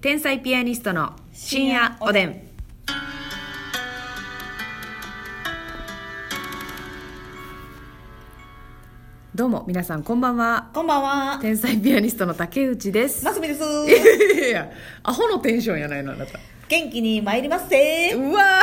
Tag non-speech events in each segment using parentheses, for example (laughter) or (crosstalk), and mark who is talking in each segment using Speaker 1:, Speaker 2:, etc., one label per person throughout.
Speaker 1: 天才ピアニストの深夜おでん。どうも、皆さんこんばんは。
Speaker 2: こんばんは。
Speaker 1: 天才ピアニストの竹内です。
Speaker 2: ますみです。
Speaker 1: いやいやいや、アホのテンションやないの、あなた。
Speaker 2: 元気に参りますせ
Speaker 1: うわ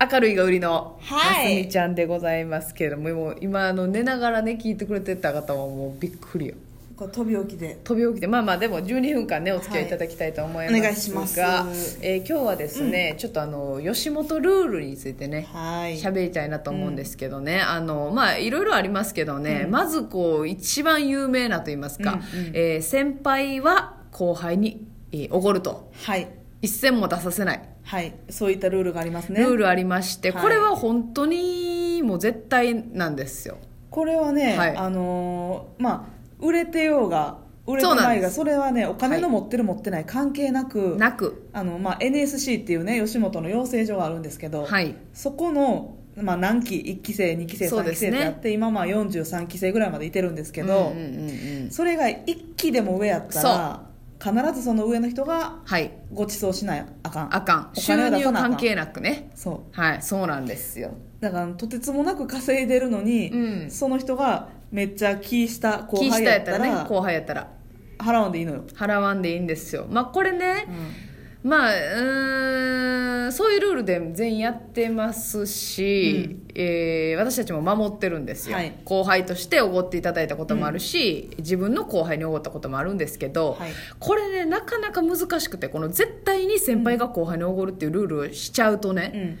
Speaker 1: ー明るいが売りの
Speaker 2: はい
Speaker 1: ますみちゃんでございますけれども、もう今あの寝ながらね聞いてくれてた方はもうびっくりよ
Speaker 2: これ飛び起きで。
Speaker 1: 飛び起きてまあまあでも12分間ねお付き合いいただきたいと思いますが、
Speaker 2: はいお願いします。
Speaker 1: えー今日はですね、ちょっとあの吉本ルールについてね
Speaker 2: はい。
Speaker 1: 喋りたいなと思うんですけどね、あのまあいろいろありますけどね、まずこう一番有名なと言いますか、
Speaker 2: うんうん。
Speaker 1: えー先輩は後輩におご、ると。
Speaker 2: はい。
Speaker 1: 一銭も出させない。
Speaker 2: はい。そういったルールがありますね。
Speaker 1: ルールありまして、
Speaker 2: はい。
Speaker 1: これは本当にもう絶対なんですよ。
Speaker 2: これはね、
Speaker 1: はい。
Speaker 2: あのーまあ、売れてようが、売れてないが、
Speaker 1: そ
Speaker 2: れはね、お金の持ってる持ってない関係なく、
Speaker 1: なく。
Speaker 2: あの、まあ、NSC っていうね、吉本の養成所があるんですけど、
Speaker 1: はい。
Speaker 2: そこの、まあ、何期、1期生、2期生、3期生ってあって、今まあ43期生ぐらいまでいてるんですけど、
Speaker 1: うんうんうんうん。
Speaker 2: それが1期でも上やったら、必ずその上の人が
Speaker 1: はい。
Speaker 2: ご馳走しないあかん。
Speaker 1: あかん。
Speaker 2: お
Speaker 1: 収入
Speaker 2: 金を出さなあかん。
Speaker 1: 関係なくね。
Speaker 2: そう。
Speaker 1: はい。そうなんですよ。
Speaker 2: だからとてつもなく稼いでるのに、
Speaker 1: うん。そ
Speaker 2: その人がめっちゃ気した後
Speaker 1: 気
Speaker 2: 輩やっ
Speaker 1: ったたらね後輩やったら。
Speaker 2: 払わんでいいのよ、
Speaker 1: 払わんでいいんですよ。まあこれね、まあうーんそういうルールで全員やってますし、えー私たちも守ってるんですよ、
Speaker 2: はい。
Speaker 1: 後輩としておごっていただいたこともあるし、自分の後輩におごったこともあるんですけど、
Speaker 2: はい。
Speaker 1: これねなかなか難しくてこの絶対に先輩が後輩におごるっていうルールをしちゃうとね、
Speaker 2: うん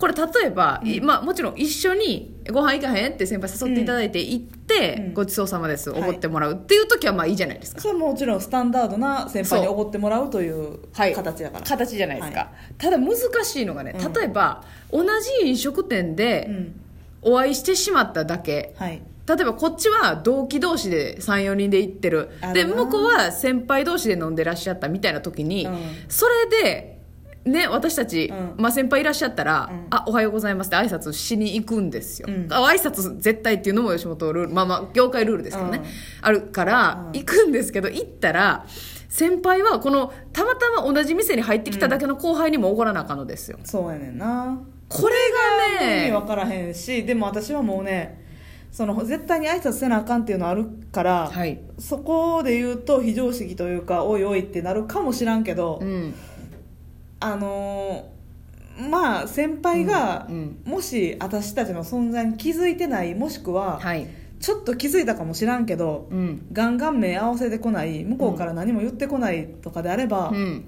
Speaker 1: これ例えば、いまあ、もちろん一緒にご飯行かへんって先輩誘っていただいて行って、
Speaker 2: うん。
Speaker 1: ごちそうさまですお
Speaker 2: はい。
Speaker 1: ごってもらうっていう時はまあいいじゃないですか。
Speaker 2: それはもちろんスタンダードな先輩におごってもらうという
Speaker 1: はい。
Speaker 2: 形だから、
Speaker 1: 形じゃないですか、
Speaker 2: は
Speaker 1: ただ難しいのがね
Speaker 2: うん。
Speaker 1: 例えば、同じ飲食店
Speaker 2: う
Speaker 1: で
Speaker 2: ん。
Speaker 1: お会いしてしまっただけ、
Speaker 2: はい。
Speaker 1: 例えばこっちは同期同士で34人で行ってる。
Speaker 2: あるな。
Speaker 1: で向こうは先輩同士で飲んでらっしゃったみたいな時に、
Speaker 2: うん。
Speaker 1: それでね私たち、
Speaker 2: うん。
Speaker 1: まあ、先輩いらっしゃったら「
Speaker 2: うん。
Speaker 1: あおはようございます」って挨拶しに行くんですよ、
Speaker 2: うん。
Speaker 1: あ挨拶絶対っていうのも吉本ルール。まあまあ業界ルールですけどね、
Speaker 2: うん。
Speaker 1: あるから、
Speaker 2: うん。
Speaker 1: 行くんですけど行ったら先輩はこのたまたま同じ店に入ってきただけの後輩にもおごらなあかんのですよ、
Speaker 2: そうやねんな。
Speaker 1: これがね
Speaker 2: 意味分からへんしでも私はもうねその絶対に挨拶せなあかんっていうのあるから、
Speaker 1: はい。
Speaker 2: そこで言うと非常識というかおいおいってなるかもしらんけど、
Speaker 1: うん
Speaker 2: あのーまあ先輩が、
Speaker 1: うん
Speaker 2: もし私たちの存在に気づいてないもしくは、
Speaker 1: はい。
Speaker 2: ちょっと気づいたかもしらんけど、
Speaker 1: うん。
Speaker 2: ガンガン目合わせてこない向こうから何も言ってこないとかであれば、
Speaker 1: うん。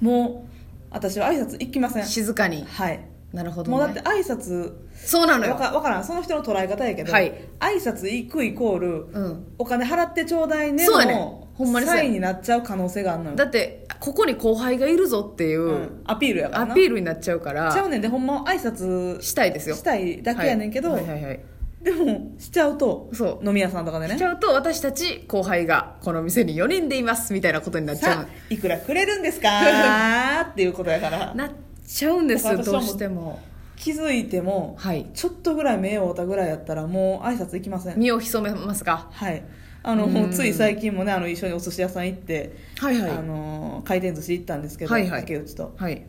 Speaker 2: もう私は挨拶行きません。
Speaker 1: 静かに。
Speaker 2: はい
Speaker 1: なるほど、ね、
Speaker 2: もうだって挨拶
Speaker 1: そうなのよ。
Speaker 2: わかわからん。その人の捉え方やけど、
Speaker 1: はい。
Speaker 2: 挨拶行くイコール、
Speaker 1: うん。
Speaker 2: お金払ってちょうだいね
Speaker 1: そうやね
Speaker 2: の
Speaker 1: ほんまに
Speaker 2: サインになっちゃう可能性があるのよ。
Speaker 1: だってここに後輩がいるぞっていう、
Speaker 2: うん。アピールやから
Speaker 1: ア
Speaker 2: な
Speaker 1: ピールになっちゃうから。
Speaker 2: ちゃうねんでほんまは挨拶
Speaker 1: したいですよ
Speaker 2: したいだけやねんけど、
Speaker 1: はい。はいはいはい
Speaker 2: でもしちゃうと
Speaker 1: そう。
Speaker 2: 飲み屋さんとかでね。
Speaker 1: しちゃうと私たち後輩がこの店に4人でいますみたいなことになっちゃ
Speaker 2: さあいくらくれるんですかっていうことやから。
Speaker 1: う (laughs) なっちゃうんですよどうしても。
Speaker 2: 気づいても
Speaker 1: はい。
Speaker 2: ちょっとぐらい目を合うたぐらいやったらもう挨拶行きません。
Speaker 1: 身を潜めますか？
Speaker 2: はい。あのもうつい最近もねあの一緒にお寿司屋さん行って、
Speaker 1: はいはい。
Speaker 2: あの回転寿司行ったんですけど、
Speaker 1: はいはい。
Speaker 2: 竹内と。
Speaker 1: はい。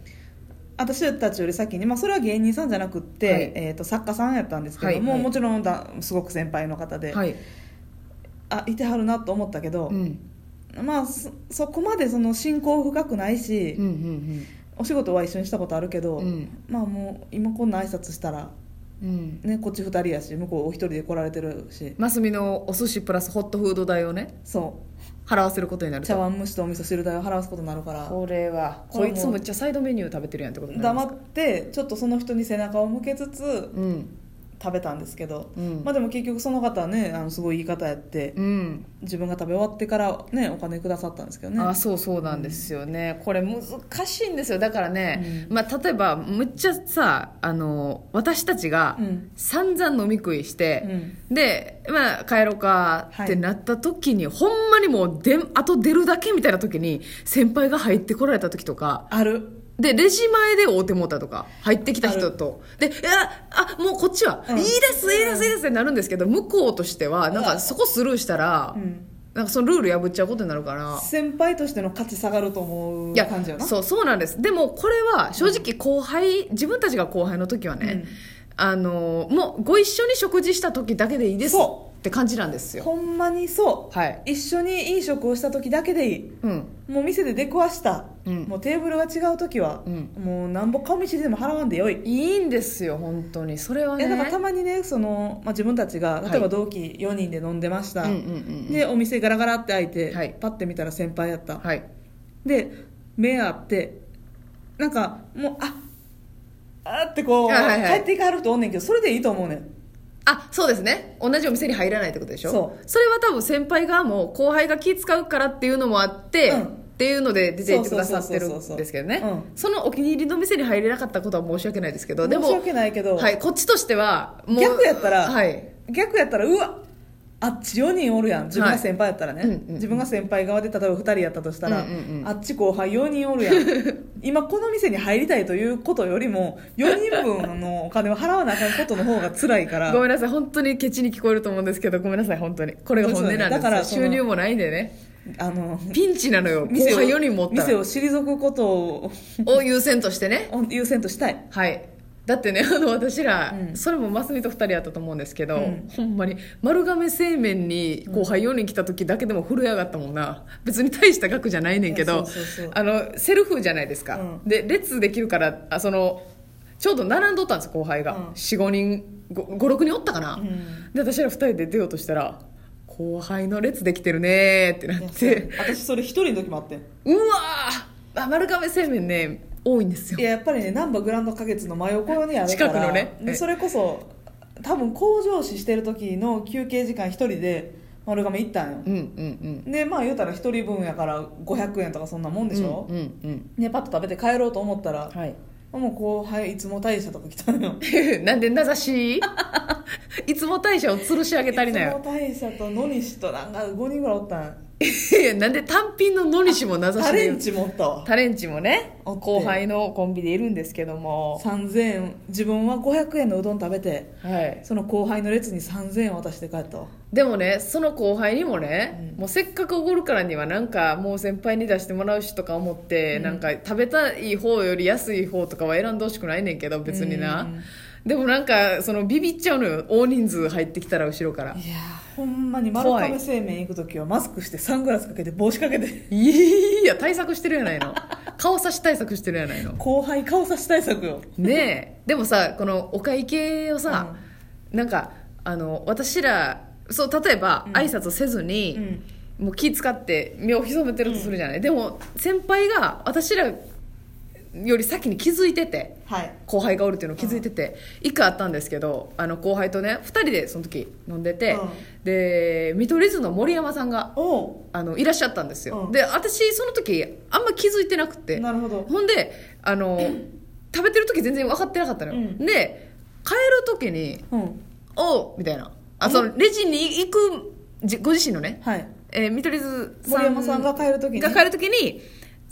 Speaker 2: 私たちより先に、まあ、それは芸人さんじゃなくって、
Speaker 1: はい。
Speaker 2: えー、と作家さんやったんですけども、
Speaker 1: はいはい。
Speaker 2: もちろんだすごく先輩の方で、
Speaker 1: はい。
Speaker 2: あいてはるなと思ったけど、
Speaker 1: うん。
Speaker 2: まあそそこまでその親交深くないし、
Speaker 1: うんうん
Speaker 2: お仕事は一緒にしたことあるけど、
Speaker 1: うん。
Speaker 2: まあもう今こんな挨拶したら、
Speaker 1: うん。
Speaker 2: ね、こっち二人やし向こうお一人で来られてるし。
Speaker 1: マスミのお寿司プラスホットフード代をね
Speaker 2: そう。
Speaker 1: 払わせることになると。
Speaker 2: 茶碗蒸しとお味噌汁代を払わすことになるから。
Speaker 1: これは
Speaker 2: こ
Speaker 1: いつむっちゃサイドメニュー食べてるやんってことにな
Speaker 2: 黙ってちょっとその人に背中を向けつつ
Speaker 1: うん
Speaker 2: 食べたんですけど、
Speaker 1: うん。
Speaker 2: まあでも結局その方はねあのすごい言い方やって、
Speaker 1: うん。
Speaker 2: 自分が食べ終わってからねお金くださったんですけどね。
Speaker 1: あそうそうなんですよね、これ難しいんですよ。だからね、
Speaker 2: う
Speaker 1: まあ、例えばむっちゃさあの私たちが
Speaker 2: うん。
Speaker 1: 散々飲み食いして、で、まあ、帰ろうかってなった時に、ほんまにもうであと出るだけみたいな時に先輩が入ってこられた時とか
Speaker 2: ある
Speaker 1: でレジ前で会うてもうたとか入ってきた人と。で「いやあもうこっちは、
Speaker 2: うん。
Speaker 1: いいですいいですいいです」ってなるんですけど向こうとしてはなんかそこスルーしたら、
Speaker 2: うん。
Speaker 1: なんかそのルール破っちゃうことになるから。
Speaker 2: 先輩としての価値下がると思う感じよな。
Speaker 1: そうそうなんです。でもこれは正直後輩、自分たちが後輩の時はね、あのもうご一緒に食事した時だけでいいです。
Speaker 2: そ
Speaker 1: って感じなんですよ。
Speaker 2: ほんまにそう。
Speaker 1: はい。
Speaker 2: 一緒に飲食をした時だけでいい。
Speaker 1: うん。
Speaker 2: もう店で出くわした、
Speaker 1: うん。
Speaker 2: もうテーブルが違う時は、
Speaker 1: うん。
Speaker 2: もうなんぼ顔見知りでも払わんでよい。
Speaker 1: いいんですよ本当に。それはね。
Speaker 2: えだからたまにねその、まあ、自分たちが例え
Speaker 1: はい
Speaker 2: ば同期4人で飲んでました、
Speaker 1: うんうんうんうん。
Speaker 2: でお店ガラガラって開いて、
Speaker 1: はい。
Speaker 2: パッて見たら先輩やった、
Speaker 1: はい。
Speaker 2: で目合ってなんかもうああってこう、
Speaker 1: はいはいはい。
Speaker 2: 帰っていかはる人おんねんけどそれでいいと思うねん
Speaker 1: あそうですね。同じお店に入らないってことでしょ？
Speaker 2: そう。
Speaker 1: れは多分先輩側も後輩が気使うからっていうのもあって、
Speaker 2: うん。
Speaker 1: っていうので出て行ってくださってるんですけどね。
Speaker 2: そうそうそうそう
Speaker 1: そのお気に入りの店に入れなかったことは申し訳ないですけどでも
Speaker 2: 申し訳ないけど、
Speaker 1: はい、こっちとしてはもう
Speaker 2: 逆やったら
Speaker 1: はい、
Speaker 2: 逆やったらうわあっち4人おるやん。自分が先輩やったらね、
Speaker 1: はいうんうんうん。
Speaker 2: 自分が先輩側で例えば2人やったとしたら、
Speaker 1: うんうんうん。
Speaker 2: あっち後輩4人おるやん。(laughs) 今この店に入りたいということよりも4人分のお金を払わなあかんことの方が辛いから。
Speaker 1: ごめんなさい。本当にケチに聞こえると思うんですけどごめんなさい。本当に。これが本音なんです
Speaker 2: だから
Speaker 1: 収入もないんでね。
Speaker 2: あの
Speaker 1: ピンチなのよ。後
Speaker 2: 店を
Speaker 1: 輩4人持った
Speaker 2: 店を
Speaker 1: ら
Speaker 2: 退くことを。
Speaker 1: を優先としてね。(laughs)
Speaker 2: 優先としたい。
Speaker 1: はいだってね (laughs) あの私ら、
Speaker 2: うん。
Speaker 1: それもますみと2人やったと思うんですけど、
Speaker 2: うん。
Speaker 1: ほんまに丸亀製麺に後輩4人来た時だけでも震え上がったもんな。別に大した額じゃないねんけどあのセルフじゃないですか、
Speaker 2: うん。
Speaker 1: で列できるからあそのちょうど並んどったんです後輩が、
Speaker 2: うん。
Speaker 1: 45人56人おったかな、
Speaker 2: うん。
Speaker 1: で私ら2人で出ようとしたら後輩の列できてるねーってなって。
Speaker 2: 私それ一人の時もあってん。
Speaker 1: うわー。あ丸亀製麺ね多いんですよ。
Speaker 2: いややっぱりね難波グランド花月の真横にあるから (laughs)
Speaker 1: 近くのね。え。
Speaker 2: でそれこそ多分向上心してる時の休憩時間一人で丸亀行ったんよ。
Speaker 1: うんうんうん。
Speaker 2: でまあ言うたら一人分やから500円とかそんなもんでしょ、
Speaker 1: うんうん
Speaker 2: ねパッと食べて帰ろうと思ったら、
Speaker 1: うんはい。
Speaker 2: もう後輩いつも大社とか来たのよ。(laughs)
Speaker 1: なんで名指し？(laughs) いつも大社を吊るし上げたりないよ
Speaker 2: つも大社と野西となんか5人ぐらいおったん
Speaker 1: いやなんで単品の野西も名指しで
Speaker 2: タレンチもおったわ。
Speaker 1: タレンチもね
Speaker 2: おって。
Speaker 1: 後輩のコンビでいるんですけども。
Speaker 2: 3000円。自分は500円のうどん食べて
Speaker 1: はい。
Speaker 2: その後輩の列に3000円渡して帰ったわ。
Speaker 1: でもねその後輩にもね、
Speaker 2: うん。
Speaker 1: もうせっかくおごるからにはなんかもう先輩に出してもらうしとか思って、
Speaker 2: うん。
Speaker 1: なんか食べたい方より安い方とかは選んでほしくないねんけど別にな、
Speaker 2: うん
Speaker 1: でもなんかそのビビっちゃうのよ。大人数入ってきたら後ろから。
Speaker 2: いやーほんまに丸亀製麺行く時はマスクしてサングラスかけて帽子かけて。
Speaker 1: いや対策してるやないの。顔差し対策してるやないの。
Speaker 2: 後輩顔差し対策よ。
Speaker 1: ねえ。でもさこのお会計をさ、なんかあの私らそう例えば、
Speaker 2: うん。
Speaker 1: 挨拶せずに、もう気使って身を潜めてるとするじゃない、でも先輩が私らより先に気づいてて
Speaker 2: はい。
Speaker 1: 後輩がおるっていうのを気づいてて、一回あったんですけどあの後輩とね2人でその時飲んでて、
Speaker 2: うん。
Speaker 1: で見取り図の森山さんがあのいらっしゃったんですよ、
Speaker 2: うん。
Speaker 1: で私その時あんま気づいてなくて
Speaker 2: なるほど。
Speaker 1: ほんであの食べてる時全然分かってなかったのよ、
Speaker 2: うん。
Speaker 1: で帰る時に
Speaker 2: うん「
Speaker 1: おう」みたいな。あそのレジに行くじご自身のね、
Speaker 2: はい。
Speaker 1: えー見取り図さん
Speaker 2: が帰る時に。
Speaker 1: が帰る時に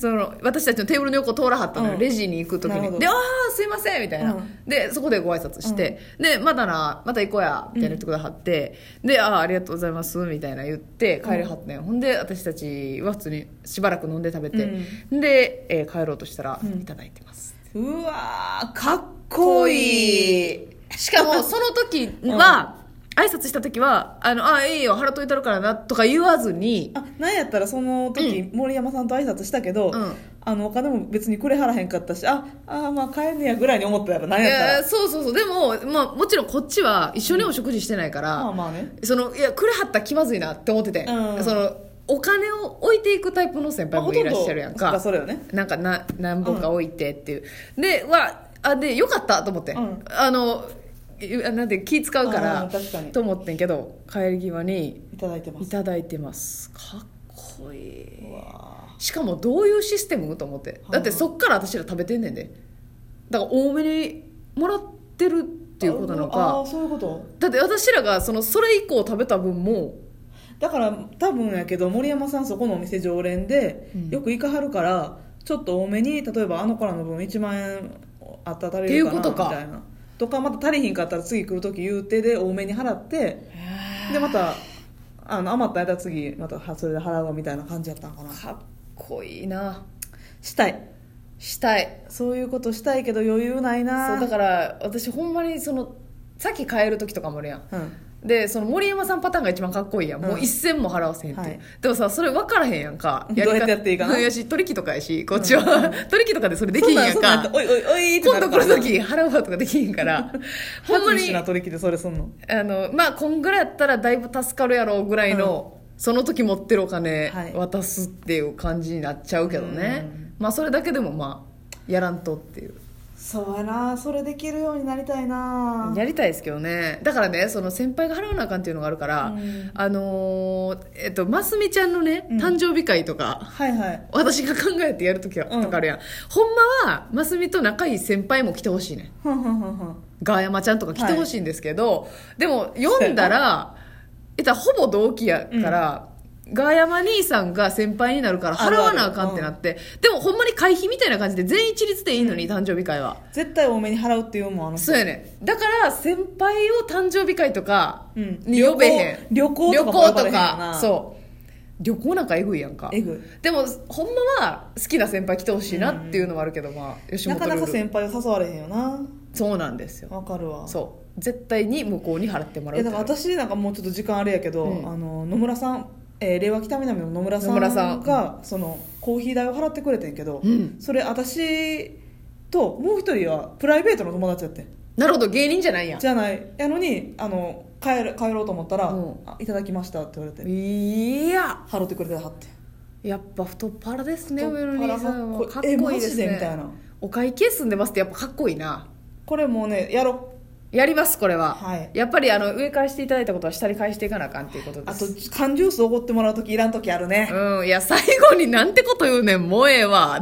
Speaker 1: その私たちのテーブルの横を通らはったのよ、
Speaker 2: うん。
Speaker 1: レジに行く時
Speaker 2: なるほど。
Speaker 1: にで「ああすいません」みたいな、
Speaker 2: うん。
Speaker 1: でそこでご挨拶して「でまたなまた行こうや」みたいな言ってくださって、で「ああありがとうございます」みたいな言って帰りはったん。よ、ほんで私たちは普通にしばらく飲んで食べて、で、えー帰ろうとしたら「
Speaker 2: うん。
Speaker 1: いただいてます」
Speaker 2: うわーかっこいい。
Speaker 1: しかもその時は、挨拶した時は「あのあいいよ払っといたるからな」とか言わずに
Speaker 2: あなんやったらその時、森山さんと挨拶したけど、
Speaker 1: うん。
Speaker 2: あのお金も別にくれはらへんかったしああまあ帰んねやぐらいに思ったやろなん
Speaker 1: い
Speaker 2: やったら。
Speaker 1: やそうそうそう。でも、まあ、もちろんこっちは一緒にお食事してないから、
Speaker 2: まあまあね。
Speaker 1: そのいやくれはったら気まずいなって思ってて、
Speaker 2: うん。
Speaker 1: そのお金を置いていくタイプの先輩もいらっしゃるやんか。
Speaker 2: まあほとんどそれよね。
Speaker 1: なんかな何本か置いてっていう、でわあでよかったと思って、
Speaker 2: うん。
Speaker 1: あのいなんて気使うからと思ってんけど帰り際に
Speaker 2: いただいてま
Speaker 1: い
Speaker 2: す
Speaker 1: ただいてます。かっこいい。う
Speaker 2: わ
Speaker 1: しかもどういうシステムと思って。だってそっから私ら食べてんねんで。だから多めにもらってるっていうことなの
Speaker 2: ああ
Speaker 1: か
Speaker 2: そういうこと？
Speaker 1: だって私らがそのそれ以降食べた分も。
Speaker 2: だから多分やけど森山さんそこのお店常連で、
Speaker 1: うん。
Speaker 2: よく行かはるからちょっと多めに例えばあの子らの分1万円あったら足りるかな
Speaker 1: っていうことか。
Speaker 2: みたいなとかまた足りひんかったら次来る時言うてで多めに払ってでまたあの余ったやったら次またはそれで払うわみたいな感じやったんかな。
Speaker 1: かっこいいな。
Speaker 2: したい。
Speaker 1: したい。
Speaker 2: そういうことしたいけど余裕ないな。
Speaker 1: そうだから私ほんまにそのさっき帰る時とかもあるやん。
Speaker 2: うん
Speaker 1: でその森山さんパターンが一番かっこいいやん、
Speaker 2: うん。
Speaker 1: もう一銭も払わせへんって。
Speaker 2: はい。
Speaker 1: でもさそれ分からへんやんか。(laughs)
Speaker 2: どうやってやっていいかな？
Speaker 1: やし取引とかやしこっちは、(laughs) 取引とかでそれできへんやんか。
Speaker 2: おいおいおいってな
Speaker 1: 今度
Speaker 2: るか
Speaker 1: る時払うわとかできへんから。(laughs) ほんま
Speaker 2: に
Speaker 1: に
Speaker 2: な取引でそれすんの？
Speaker 1: あのまあこんぐらいやったらだいぶ助かるやろうぐらいの、その時持ってるお金
Speaker 2: はい。
Speaker 1: 渡すっていう感じになっちゃうけどね、まあそれだけでもまあやらんとっていう
Speaker 2: そうやなそれできるようになりたいな。
Speaker 1: やりたいですけどね。だからねその先輩が払わなあかんっていうのがあるから、
Speaker 2: うん。
Speaker 1: あのーえっとますみちゃんのね、
Speaker 2: うん。
Speaker 1: 誕生日会とか
Speaker 2: はいはい。
Speaker 1: 私が考えてやるときは、
Speaker 2: うん
Speaker 1: とかあるやん。ほんまはますみと仲いい先輩も来てほしいねガーヤマちゃんとか来てほしいんですけど、でも読んだらえったらほぼ同期やから、ガーヤマ兄さんが先輩になるから払わなあかんってなって。でもほんまに会費みたいな感じで全員一律でいいのに、誕生日会は。
Speaker 2: 絶対多めに払うっていうもんあの人
Speaker 1: そうやね。だから先輩を誕生日会とか
Speaker 2: うん。
Speaker 1: に呼べへん、
Speaker 2: 旅行旅行とか
Speaker 1: とかそう。旅行なんかえぐいやんか。
Speaker 2: えぐい。
Speaker 1: でもほんまは好きな先輩来てほしいなっていうのもあるけど、まあ吉
Speaker 2: なかなか先輩を誘われへんよな。
Speaker 1: そうなんですよ。
Speaker 2: わかるわ。
Speaker 1: そう。絶対に向こうに払ってもらう
Speaker 2: だから私なんかもうちょっと時間あれやけど、
Speaker 1: うん。
Speaker 2: あの野村さん、えー令和北南の野村さ
Speaker 1: 野村さん。
Speaker 2: んがそのコーヒー代を払ってくれてんけど、
Speaker 1: うん。
Speaker 2: それ私ともう一人はプライベートの友達やってん。
Speaker 1: なるほど芸人じゃないや。ん
Speaker 2: じゃない。やのにあの帰る帰ろうと思ったら「
Speaker 1: うん。
Speaker 2: あいただきました」って言われて。
Speaker 1: いや。
Speaker 2: 払ってくれてはって
Speaker 1: やっぱ太っ腹ですね上野
Speaker 2: 腹
Speaker 1: 兄さんは。かっ
Speaker 2: こいい。
Speaker 1: ですね。
Speaker 2: みたいな。
Speaker 1: お会計済んでますってやっぱかっこいいな。
Speaker 2: これもうねやろ
Speaker 1: やりますこれは、
Speaker 2: はい。
Speaker 1: やっぱりあの上からしていただいたことは下に返していかなあかんっていうことです。
Speaker 2: と缶ジュースおごってもらう時いらん時あるね。
Speaker 1: うんいや最後になんてこと言うねん。もうええわ